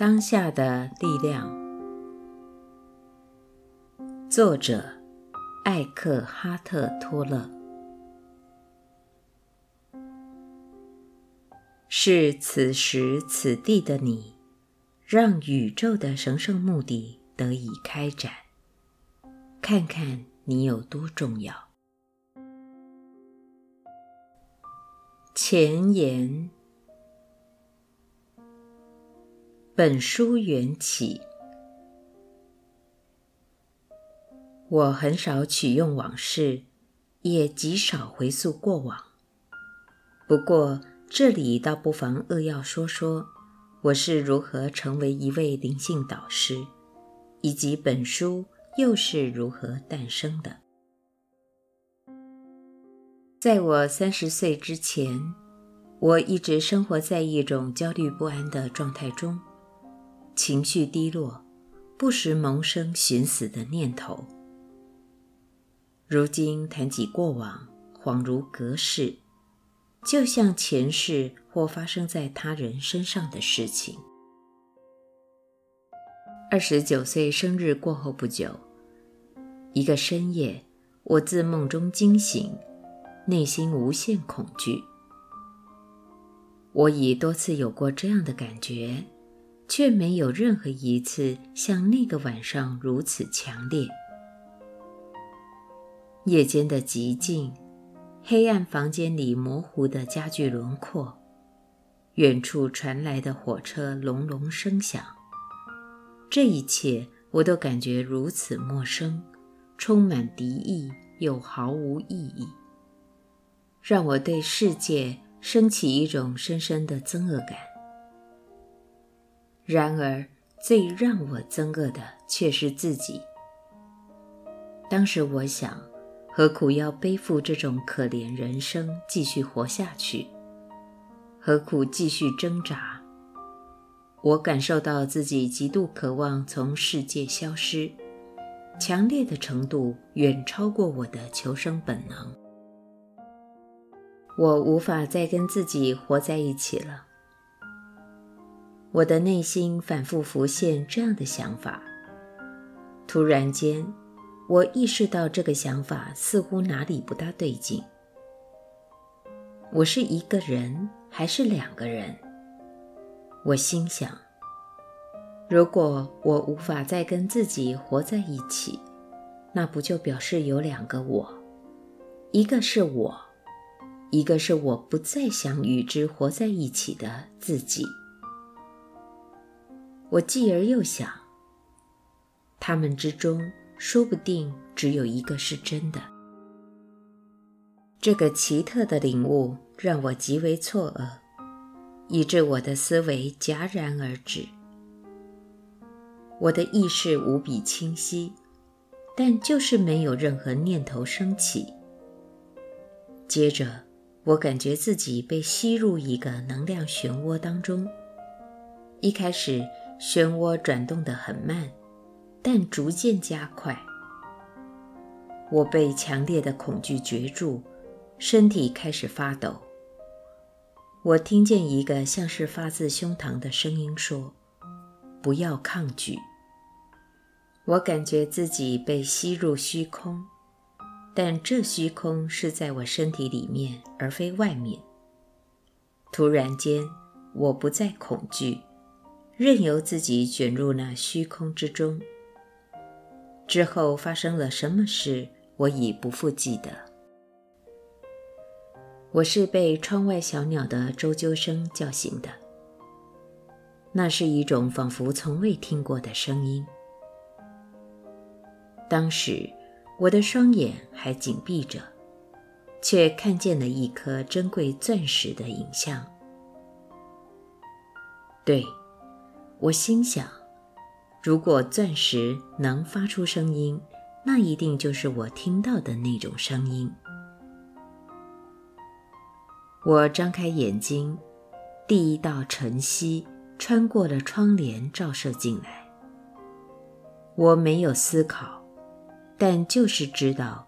当下的力量，作者艾克哈特·托勒，是此时此地的你，让宇宙的神圣目的得以开展。看看你有多重要。前言：本书缘起。我很少取用往事，也极少回溯过往。不过，这里倒不妨扼要说说我是如何成为一位灵性导师，以及本书又是如何诞生的。在我三十岁之前，我一直生活在一种焦虑不安的状态中，情绪低落，不时萌生寻死的念头。如今谈起过往，恍如隔世，就像前世或发生在他人身上的事情。二十九岁生日过后不久，一个深夜，我自梦中惊醒。内心无限恐惧。我已多次有过这样的感觉，却没有任何一次像那个晚上如此强烈。夜间的寂静，黑暗房间里模糊的家具轮廓，远处传来的火车隆隆声响，这一切我都感觉如此陌生，充满敌意又毫无意义。让我对世界升起一种深深的憎恶感。然而，最让我憎恶的却是自己。当时我想，何苦要背负这种可怜人生，继续活下去？何苦继续挣扎？我感受到自己极度渴望从世界消失，强烈的程度远超过我的求生本能。我无法再跟自己活在一起了。我的内心反复浮现这样的想法。突然间，我意识到这个想法似乎哪里不大对劲。我是一个人还是两个人？我心想：如果我无法再跟自己活在一起，那不就表示有两个我？一个是我。一个是我不再想与之活在一起的自己。我继而又想，他们之中说不定只有一个是真的。这个奇特的领悟让我极为错愕，以致我的思维戛然而止。我的意识无比清晰，但就是没有任何念头升起。接着。我感觉自己被吸入一个能量漩涡当中。一开始，漩涡转动得很慢，但逐渐加快。我被强烈的恐惧攫住，身体开始发抖。我听见一个像是发自胸膛的声音说：“不要抗拒。”我感觉自己被吸入虚空。但这虚空是在我身体里面，而非外面。突然间，我不再恐惧，任由自己卷入那虚空之中。之后发生了什么事，我已不复记得。我是被窗外小鸟的啾啾声叫醒的。那是一种仿佛从未听过的声音。当时。我的双眼还紧闭着，却看见了一颗珍贵钻石的影像。对，我心想，如果钻石能发出声音，那一定就是我听到的那种声音。我张开眼睛，第一道晨曦穿过了窗帘，照射进来。我没有思考。但就是知道，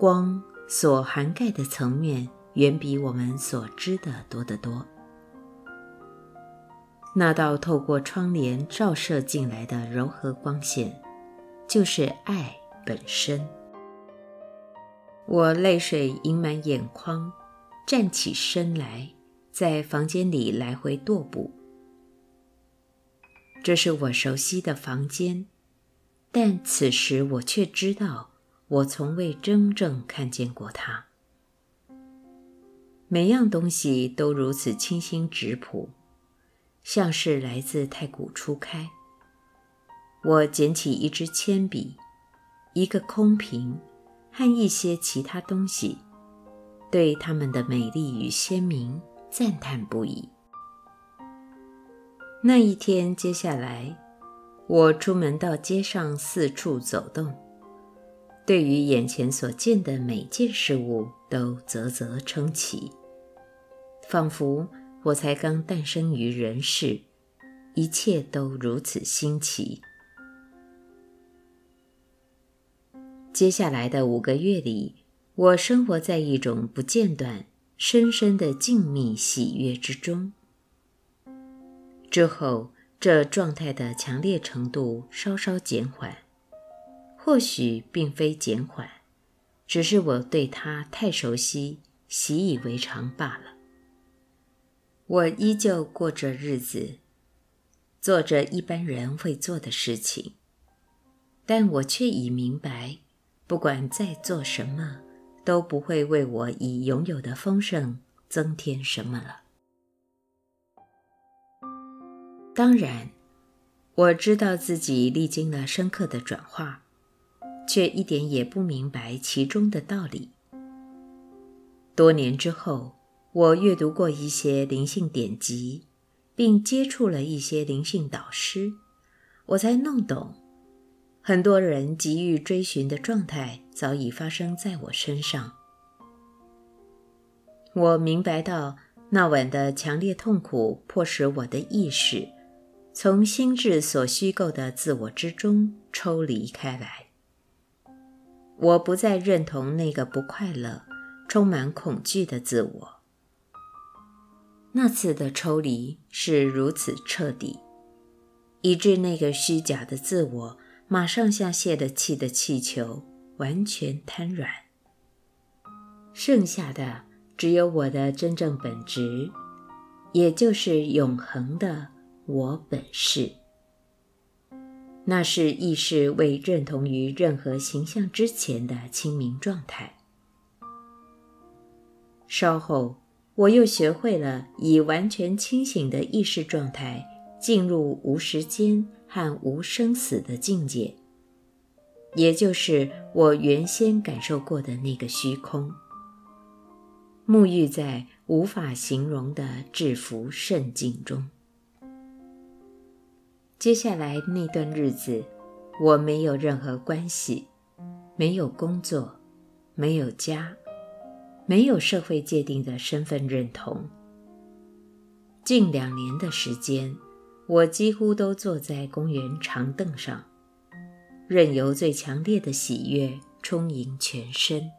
光所涵盖的层面远比我们所知的多得多。那道透过窗帘照射进来的柔和光线，就是爱本身。我泪水盈满眼眶，站起身来，在房间里来回踱步。这是我熟悉的房间，但此时我却知道，我从未真正看见过它。每样东西都如此清新质朴，像是来自太古初开。我捡起一支铅笔，一个空瓶和一些其他东西，对它们的美丽与鲜明赞叹不已。那一天接下来，我出门到街上四处走动，对于眼前所见的每件事物都啧啧称奇。仿佛我才刚诞生于人世，一切都如此新奇。接下来的五个月里，我生活在一种不间断、深深的静谧喜悦之中。之后，这状态的强烈程度稍稍减缓，或许并非减缓，只是我对它太熟悉，习以为常罢了。我依旧过着日子，做着一般人会做的事情，但我却已明白，不管再做什么，都不会为我已拥有的丰盛增添什么了。当然，我知道自己历经了深刻的转化，却一点也不明白其中的道理。多年之后。我阅读过一些灵性典籍，并接触了一些灵性导师，我才弄懂，很多人急于追寻的状态早已发生在我身上。我明白到，那晚的强烈痛苦迫使我的意识从心智所虚构的自我之中抽离开来。我不再认同那个不快乐、充满恐惧的自我。那次的抽离是如此彻底，以致那个虚假的自我马上像泄了气的气球，完全瘫软。剩下的只有我的真正本质，也就是永恒的我本是。那是意识未认同于任何形象之前的清明状态。稍后。我又学会了以完全清醒的意识状态进入无时间和无生死的境界，也就是我原先感受过的那个虚空，沐浴在无法形容的至福圣境中。接下来那段日子，我没有任何关系，没有工作，没有家。没有社会界定的身份认同。近两年的时间，我几乎都坐在公园长凳上，任由最强烈的喜悦充盈全身。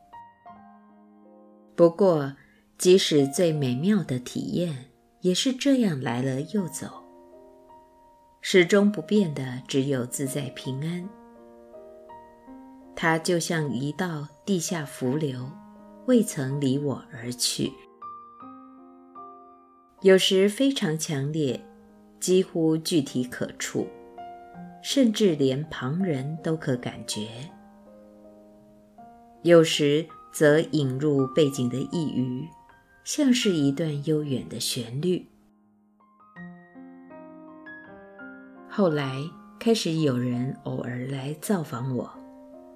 不过，即使最美妙的体验，也是这样来了又走。始终不变的只有自在平安。它就像一道地下浮流。未曾离我而去，有时非常强烈，几乎具体可触，甚至连旁人都可感觉；有时则引入背景的一隅，像是一段悠远的旋律。后来开始有人偶尔来造访我，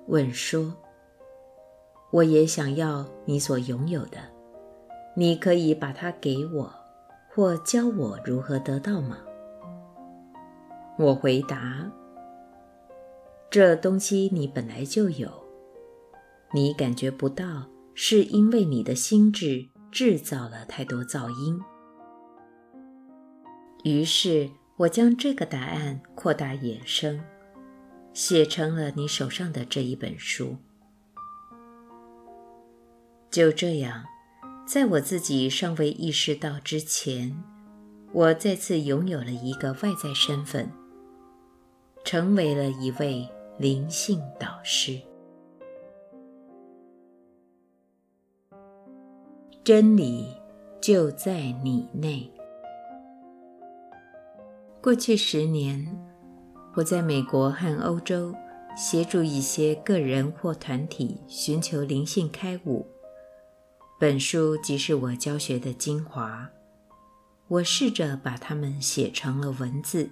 问说。我也想要你所拥有的，你可以把它给我，或教我如何得到吗？我回答：这东西你本来就有，你感觉不到，是因为你的心智制造了太多噪音。于是我将这个答案扩大衍生，写成了你手上的这一本书。就这样，在我自己尚未意识到之前，我再次拥有了一个外在身份，成为了一位灵性导师。真理就在你内。过去十年，我在美国和欧洲协助一些个人或团体寻求灵性开悟。本书即是我教学的精华，我试着把它们写成了文字。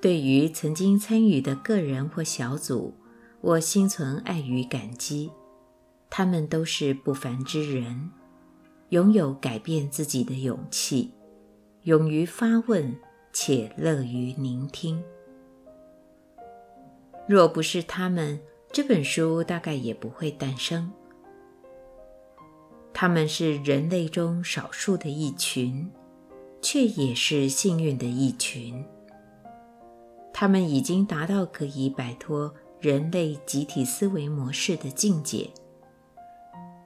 对于曾经参与的个人或小组，我心存爱与感激。他们都是不凡之人，拥有改变自己的勇气，勇于发问且乐于聆听。若不是他们，这本书大概也不会诞生。他们是人类中少数的一群，却也是幸运的一群。他们已经达到可以摆脱人类集体思维模式的境界。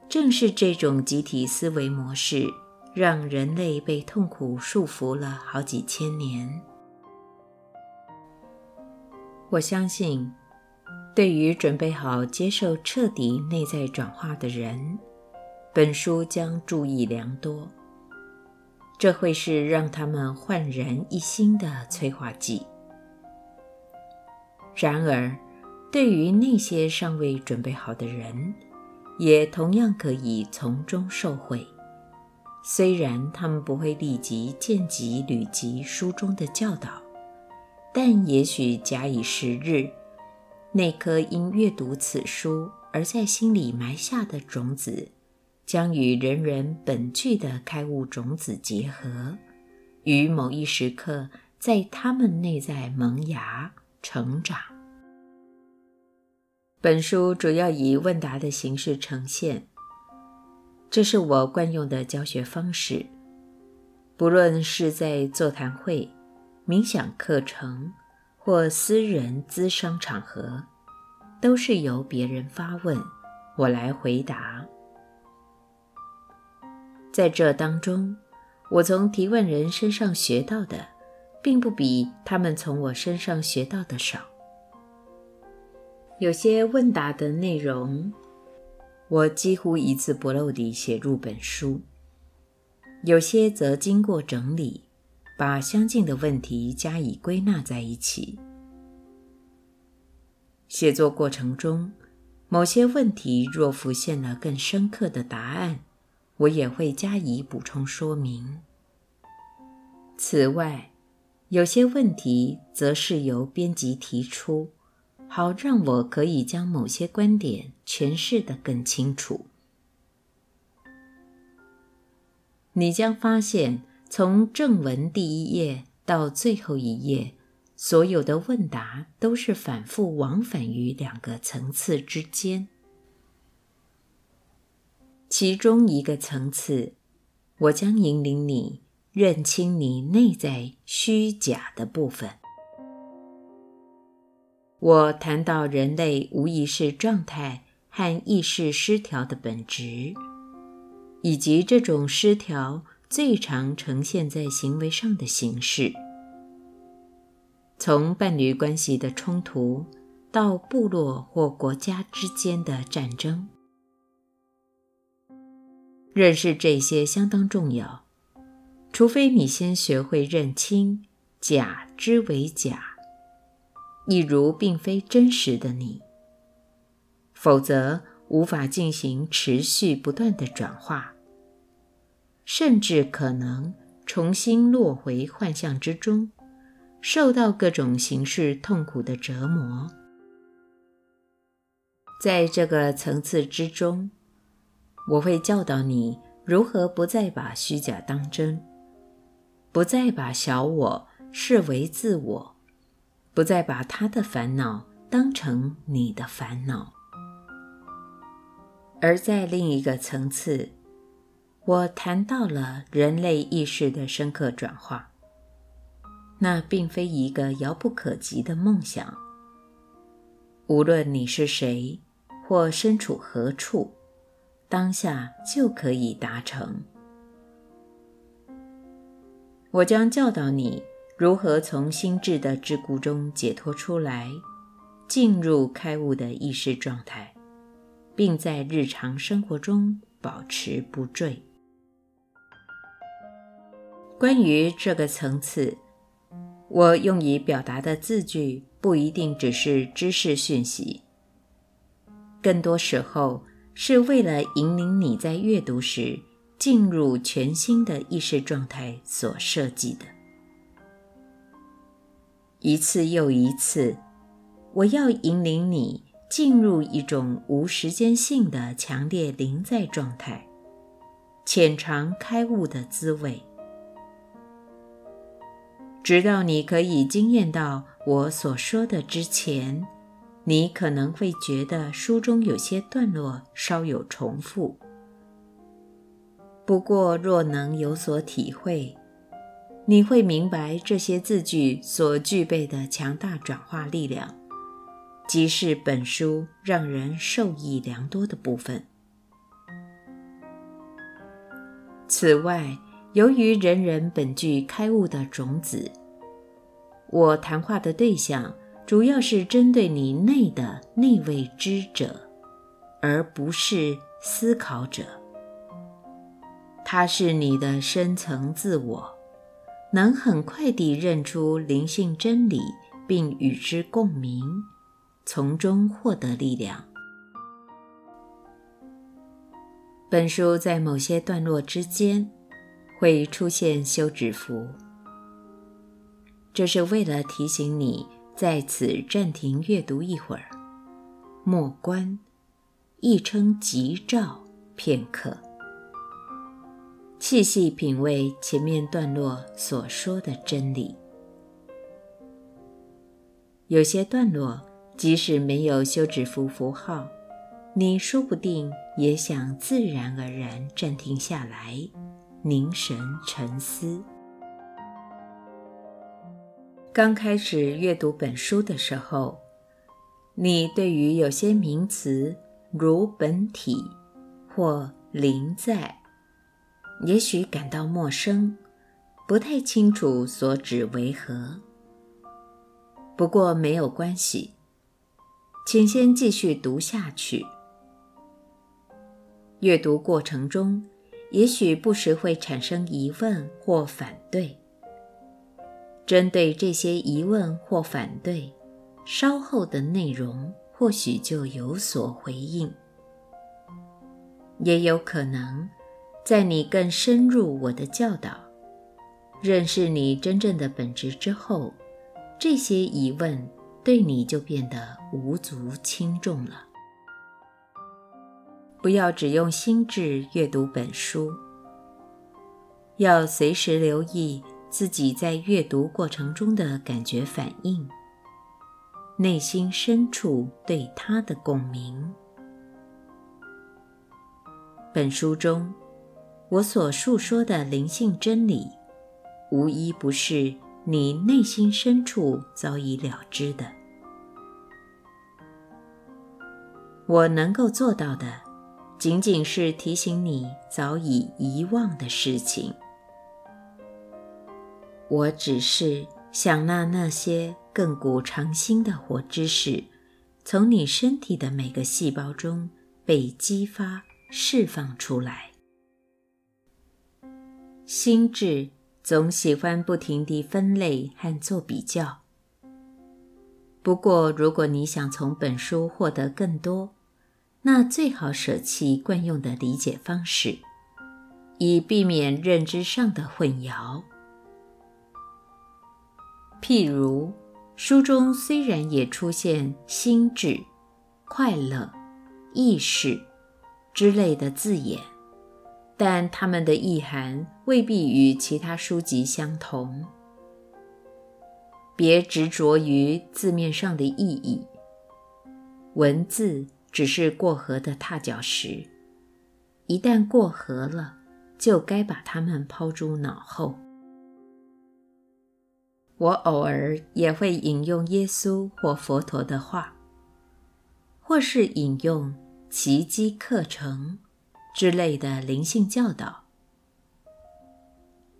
正是这种集体思维模式，让人类被痛苦束缚了好几千年。我相信，对于准备好接受彻底内在转化的人，本书将注意良多。这会是让他们焕然一新的催化剂。然而，对于那些尚未准备好的人，也同样可以从中受惠，虽然他们不会立即见及履及书中的教导，但也许假以时日，那颗因阅读此书而在心里埋下的种子，将与人人本具的开悟种子结合，于某一时刻在他们内在萌芽成长。本书主要以问答的形式呈现，这是我惯用的教学方式。不论是在座谈会、冥想课程或私人咨商场合，都是由别人发问，我来回答。在这当中，我从提问人身上学到的，并不比他们从我身上学到的少。有些问答的内容，我几乎一字不漏地写入本书；有些则经过整理，把相近的问题加以归纳在一起。写作过程中，某些问题若浮现了更深刻的答案，我也会加以补充说明。此外，有些问题则是由编辑提出。好让我可以将某些观点诠释得更清楚。你将发现，从正文第一页到最后一页，所有的问答都是反复往返于两个层次之间。其中一个层次，我将引领你认清你内在虚假的部分。我谈到人类无意识状态和意识失调的本质，以及这种失调最常呈现在行为上的形式，从伴侣关系的冲突到部落或国家之间的战争。认识这些相当重要，除非你先学会认清假之为假。一如并非真实的你，否则无法进行持续不断的转化，甚至可能重新落回幻象之中，受到各种形式痛苦的折磨。在这个层次之中，我会教导你如何不再把虚假当真，不再把小我视为自我。不再把他的烦恼当成你的烦恼，而在另一个层次，我谈到了人类意识的深刻转化。那并非一个遥不可及的梦想。无论你是谁或身处何处，当下就可以达成。我将教导你如何从心智的桎梏中解脱出来，进入开悟的意识状态，并在日常生活中保持不坠。关于这个层次，我用以表达的字句不一定只是知识讯息，更多时候是为了引领你在阅读时。进入全新的意识状态所设计的，一次又一次，我要引领你进入一种无时间性的强烈临在状态，浅尝开悟的滋味，直到你可以惊艳到我所说的之前，你可能会觉得书中有些段落稍有重复。不过，若能有所体会，你会明白这些字句所具备的强大转化力量，即是本书让人受益良多的部分。此外，由于人人本具开悟的种子，我谈话的对象主要是针对你内的那位知者，而不是思考者。它是你的深层自我，能很快地认出灵性真理，并与之共鸣，从中获得力量。本书在某些段落之间会出现休止符，这是为了提醒你在此暂停阅读一会儿，默观，亦称急照片刻。细细品味前面段落所说的真理。有些段落即使没有休止符符号，你说不定也想自然而然暂停下来，凝神沉思。刚开始阅读本书的时候，你对于有些名词如本体或灵在。也许感到陌生，不太清楚所指为何。不过没有关系，请先继续读下去。阅读过程中，也许不时会产生疑问或反对。针对这些疑问或反对，稍后的内容或许就有所回应，也有可能。在你更深入我的教导，认识你真正的本质之后，这些疑问对你就变得无足轻重了。不要只用心智阅读本书，要随时留意自己在阅读过程中的感觉反应，内心深处对它的共鸣。本书中。我所述说的灵性真理，无一不是你内心深处早已了知的。我能够做到的，仅仅是提醒你早已遗忘的事情。我只是想让那些亘古长新的活知识，从你身体的每个细胞中被激发、释放出来。心智总喜欢不停地分类和做比较。不过，如果你想从本书获得更多，那最好舍弃惯用的理解方式，以避免认知上的混淆。譬如，书中虽然也出现“心智”“快乐”“意识”之类的字眼。但它们的意涵未必与其他书籍相同。别执着于字面上的意义，文字只是过河的踏脚石，一旦过河了，就该把它们抛诸脑后。我偶尔也会引用耶稣或佛陀的话，或是引用奇迹课程。之类的灵性教导，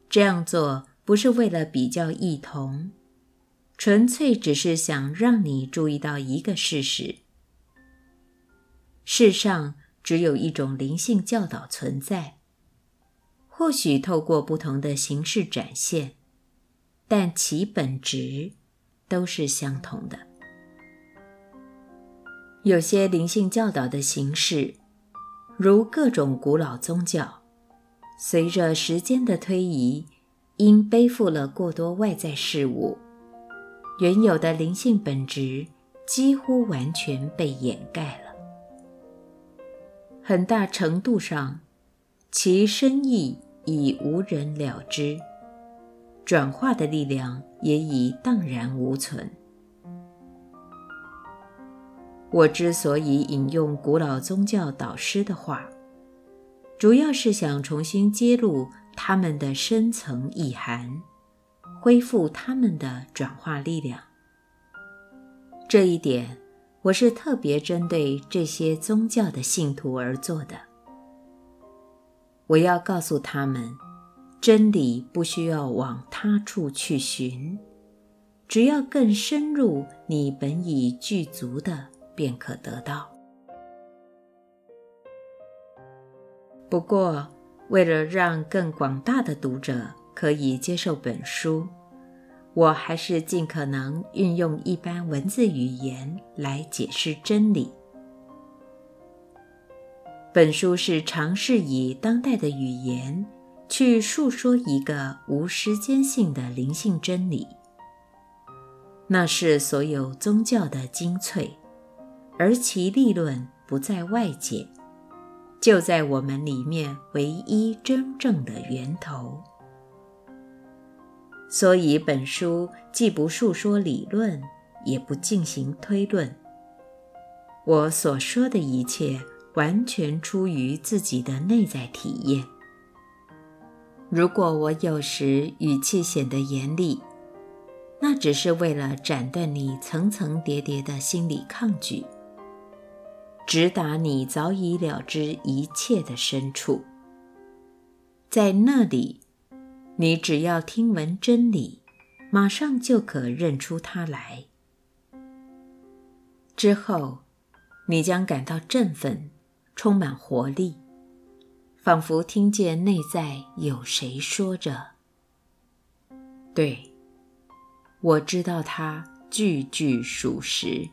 这样做不是为了比较异同，纯粹只是想让你注意到一个事实：世上只有一种灵性教导存在，或许透过不同的形式展现，但其本质都是相同的。有些灵性教导的形式，如各种古老宗教，随着时间的推移。因背负了过多外在事物，原有的灵性本质几乎完全被掩盖了。很大程度上，其深意已无人了知，转化的力量也已荡然无存。我之所以引用古老宗教导师的话，主要是想重新揭露。他们的深层意涵，恢复他们的转化力量。这一点，我是特别针对这些宗教的信徒而做的。我要告诉他们，真理不需要往他处去寻，只要更深入你本已具足的，便可得到。不过，为了让更广大的读者可以接受本书，我还是尽可能运用一般文字语言来解释真理。本书是尝试以当代的语言去述说一个无时间性的灵性真理，那是所有宗教的精粹，而其立论不在外界。就在我们里面唯一真正的源头，所以本书既不述说理论，也不进行推论。我所说的一切完全出于自己的内在体验。如果我有时语气显得严厉，那只是为了斩断你层层叠叠的心理抗拒。直达你早已了知一切的深处，在那里，你只要听闻真理，马上就可认出它来。之后，你将感到振奋，充满活力，仿佛听见内在有谁说着：“对，我知道他句句属实。”